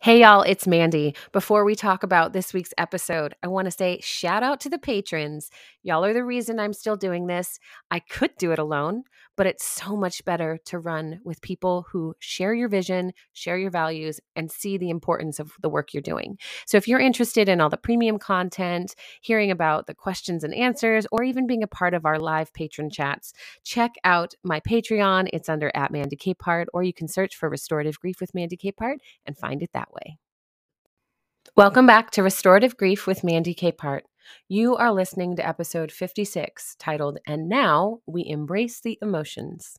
Hey, y'all, it's Mandy. Before we talk about this week's episode, I want to say shout out to the patrons. Y'all are the reason I'm still doing this. I could do it alone, but it's so much better to run with people who share your vision, share your values, and see the importance of the work you're doing. So if you're interested in all the premium content, hearing about the questions and answers, or even being a part of our live patron chats, check out my Patreon. It's under at Mandy Capehart, or you can search for Restorative Grief with Mandy Capehart and find it that way. Welcome back to Restorative Grief with Mandy Capehart. You are listening to episode 56 titled, And Now We Embrace the Emotions.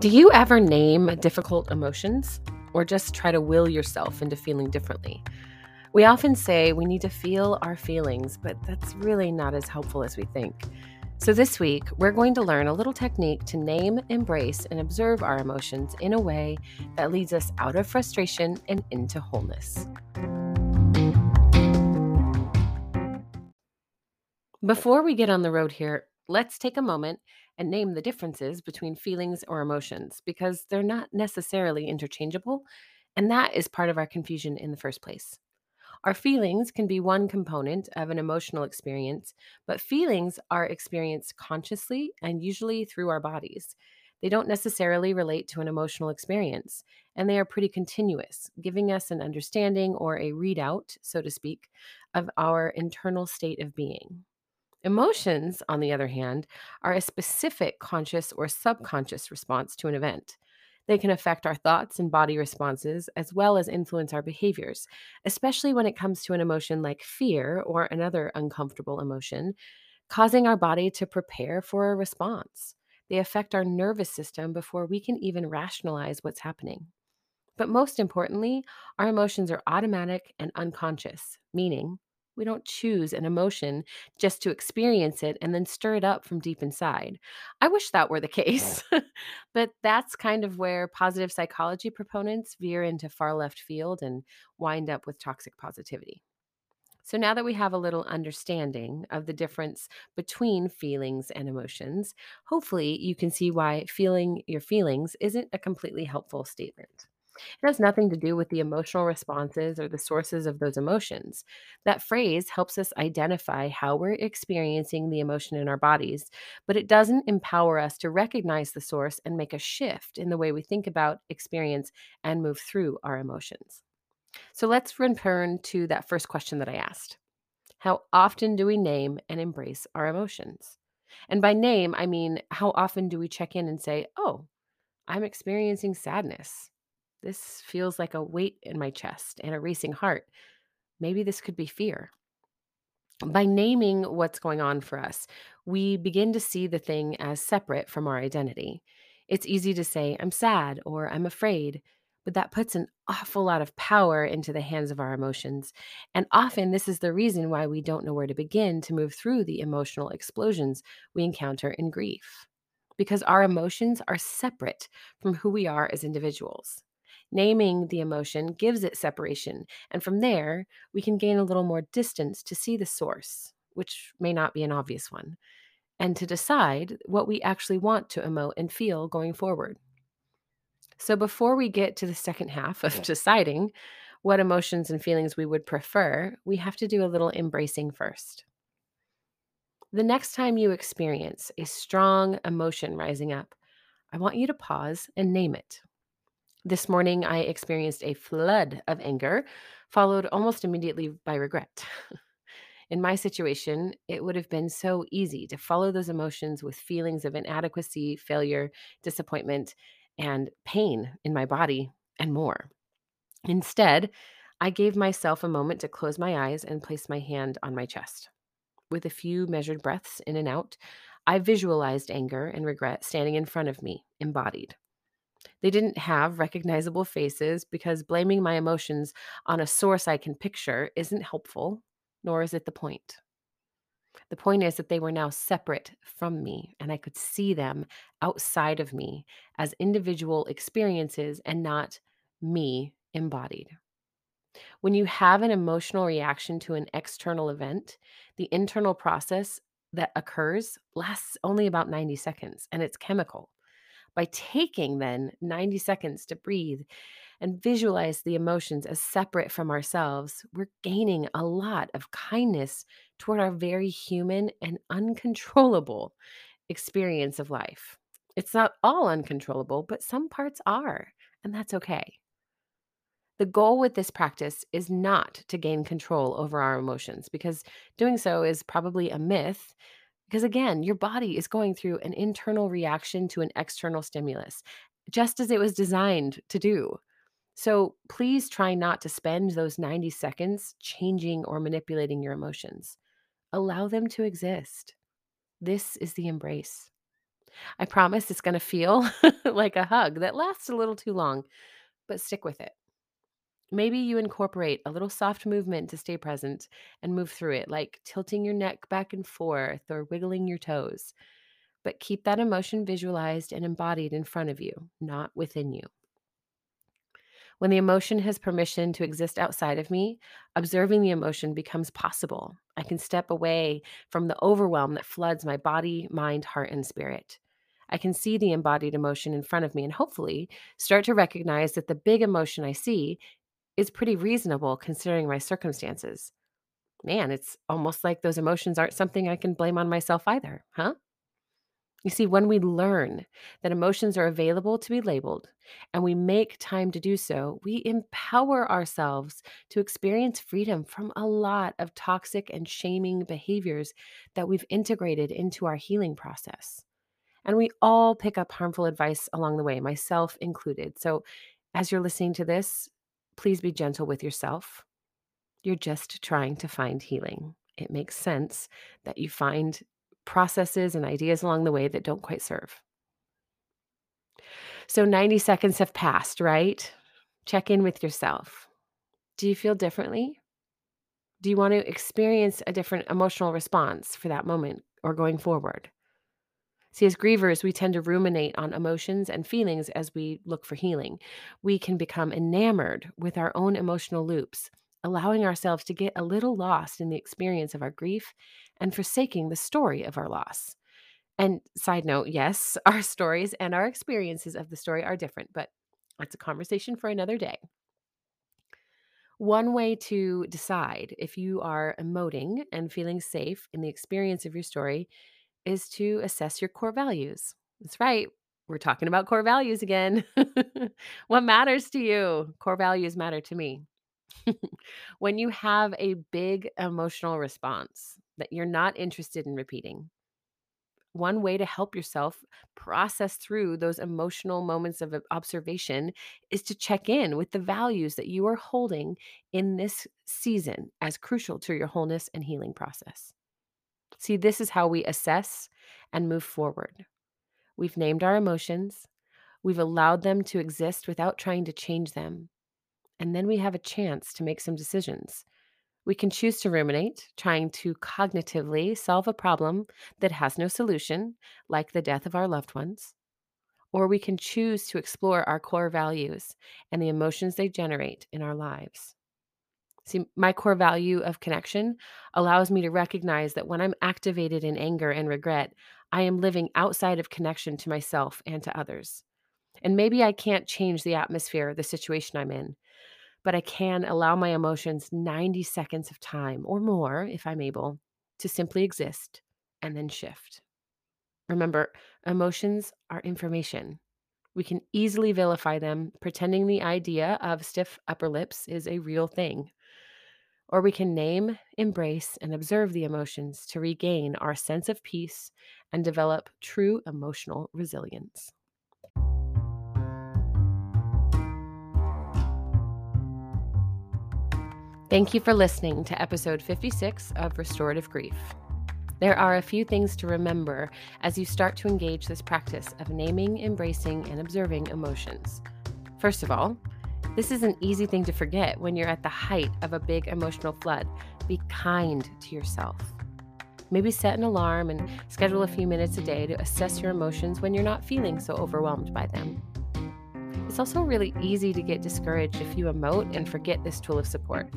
Do you ever name difficult emotions or just try to will yourself into feeling differently? We often say we need to feel our feelings, but that's really not as helpful as we think. So, this week, we're going to learn a little technique to name, embrace, and observe our emotions in a way that leads us out of frustration and into wholeness. Before we get on the road here, let's take a moment and name the differences between feelings or emotions because they're not necessarily interchangeable, and that is part of our confusion in the first place. Our feelings can be one component of an emotional experience, but feelings are experienced consciously and usually through our bodies. They don't necessarily relate to an emotional experience, and they are pretty continuous, giving us an understanding or a readout, so to speak, of our internal state of being. Emotions, on the other hand, are a specific conscious or subconscious response to an event. They can affect our thoughts and body responses as well as influence our behaviors, especially when it comes to an emotion like fear or another uncomfortable emotion, causing our body to prepare for a response. They affect our nervous system before we can even rationalize what's happening. But most importantly, our emotions are automatic and unconscious, meaning we don't choose an emotion just to experience it and then stir it up from deep inside. I wish that were the case. but that's kind of where positive psychology proponents veer into far left field and wind up with toxic positivity. So now that we have a little understanding of the difference between feelings and emotions, hopefully you can see why feeling your feelings isn't a completely helpful statement. It has nothing to do with the emotional responses or the sources of those emotions. That phrase helps us identify how we're experiencing the emotion in our bodies, but it doesn't empower us to recognize the source and make a shift in the way we think about, experience, and move through our emotions. So let's return to that first question that I asked How often do we name and embrace our emotions? And by name, I mean, how often do we check in and say, Oh, I'm experiencing sadness? This feels like a weight in my chest and a racing heart. Maybe this could be fear. By naming what's going on for us, we begin to see the thing as separate from our identity. It's easy to say, I'm sad or I'm afraid, but that puts an awful lot of power into the hands of our emotions. And often, this is the reason why we don't know where to begin to move through the emotional explosions we encounter in grief. Because our emotions are separate from who we are as individuals. Naming the emotion gives it separation, and from there, we can gain a little more distance to see the source, which may not be an obvious one, and to decide what we actually want to emote and feel going forward. So, before we get to the second half of deciding what emotions and feelings we would prefer, we have to do a little embracing first. The next time you experience a strong emotion rising up, I want you to pause and name it. This morning, I experienced a flood of anger, followed almost immediately by regret. In my situation, it would have been so easy to follow those emotions with feelings of inadequacy, failure, disappointment, and pain in my body, and more. Instead, I gave myself a moment to close my eyes and place my hand on my chest. With a few measured breaths in and out, I visualized anger and regret standing in front of me, embodied. They didn't have recognizable faces because blaming my emotions on a source I can picture isn't helpful, nor is it the point. The point is that they were now separate from me, and I could see them outside of me as individual experiences and not me embodied. When you have an emotional reaction to an external event, the internal process that occurs lasts only about 90 seconds and it's chemical. By taking then 90 seconds to breathe and visualize the emotions as separate from ourselves, we're gaining a lot of kindness toward our very human and uncontrollable experience of life. It's not all uncontrollable, but some parts are, and that's okay. The goal with this practice is not to gain control over our emotions because doing so is probably a myth. Because again, your body is going through an internal reaction to an external stimulus, just as it was designed to do. So please try not to spend those 90 seconds changing or manipulating your emotions. Allow them to exist. This is the embrace. I promise it's going to feel like a hug that lasts a little too long, but stick with it. Maybe you incorporate a little soft movement to stay present and move through it, like tilting your neck back and forth or wiggling your toes. But keep that emotion visualized and embodied in front of you, not within you. When the emotion has permission to exist outside of me, observing the emotion becomes possible. I can step away from the overwhelm that floods my body, mind, heart, and spirit. I can see the embodied emotion in front of me and hopefully start to recognize that the big emotion I see is pretty reasonable considering my circumstances. Man, it's almost like those emotions aren't something I can blame on myself either, huh? You see, when we learn that emotions are available to be labeled and we make time to do so, we empower ourselves to experience freedom from a lot of toxic and shaming behaviors that we've integrated into our healing process. And we all pick up harmful advice along the way, myself included. So, as you're listening to this, please be gentle with yourself. You're just trying to find healing. It makes sense that you find processes and ideas along the way that don't quite serve. So 90 seconds have passed, right? Check in with yourself. Do you feel differently? Do you want to experience a different emotional response for that moment or going forward? See, as grievers, we tend to ruminate on emotions and feelings as we look for healing. We can become enamored with our own emotional loops, allowing ourselves to get a little lost in the experience of our grief and forsaking the story of our loss. And side note, yes, our stories and our experiences of the story are different, but that's a conversation for another day. One way to decide if you are emoting and feeling safe in the experience of your story is to assess your core values. That's right. We're talking about core values again. what matters to you? Core values matter to me. when you have a big emotional response that you're not interested in repeating, one way to help yourself process through those emotional moments of observation is to check in with the values that you are holding in this season as crucial to your wholeness and healing process. See, this is how we assess and move forward. We've named our emotions, we've allowed them to exist without trying to change them. And then we have a chance to make some decisions. We can choose to ruminate, trying to cognitively solve a problem that has no solution, like the death of our loved ones. Or we can choose to explore our core values and the emotions they generate in our lives. See, my core value of connection allows me to recognize that when I'm activated in anger and regret, I am living outside of connection to myself and to others. And maybe I can't change the atmosphere, the situation I'm in, but I can allow my emotions 90 seconds of time or more, if I'm able, to simply exist and then shift. Remember, emotions are information. We can easily vilify them, pretending the idea of stiff upper lips is a real thing. Or we can name, embrace, and observe the emotions to regain our sense of peace and develop true emotional resilience. Thank you for listening to episode 56 of Restorative Grief. There are a few things to remember as you start to engage this practice of naming, embracing, and observing emotions. First of all, this is an easy thing to forget when you're at the height of a big emotional flood. Be kind to yourself. Maybe set an alarm and schedule a few minutes a day to assess your emotions when you're not feeling so overwhelmed by them. It's also really easy to get discouraged if you emote and forget this tool of support.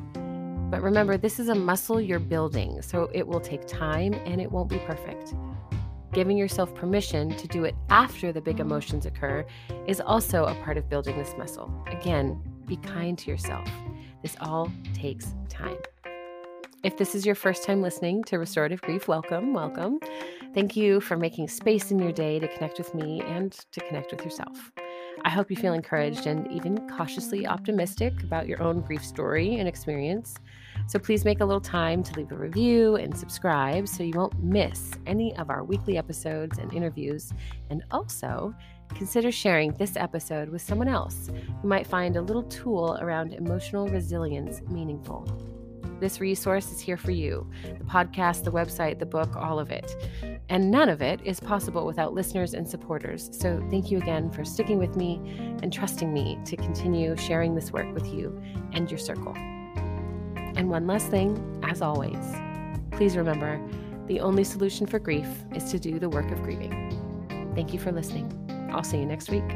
But remember, this is a muscle you're building, so it will take time and it won't be perfect. Giving yourself permission to do it after the big emotions occur is also a part of building this muscle. Again, be kind to yourself. This all takes time. If this is your first time listening to Restorative Grief, welcome, welcome. Thank you for making space in your day to connect with me and to connect with yourself. I hope you feel encouraged and even cautiously optimistic about your own grief story and experience. So please make a little time to leave a review and subscribe so you won't miss any of our weekly episodes and interviews. And also, consider sharing this episode with someone else who might find a little tool around emotional resilience meaningful. This resource is here for you the podcast, the website, the book, all of it. And none of it is possible without listeners and supporters. So thank you again for sticking with me and trusting me to continue sharing this work with you and your circle. And one last thing, as always, please remember the only solution for grief is to do the work of grieving. Thank you for listening. I'll see you next week.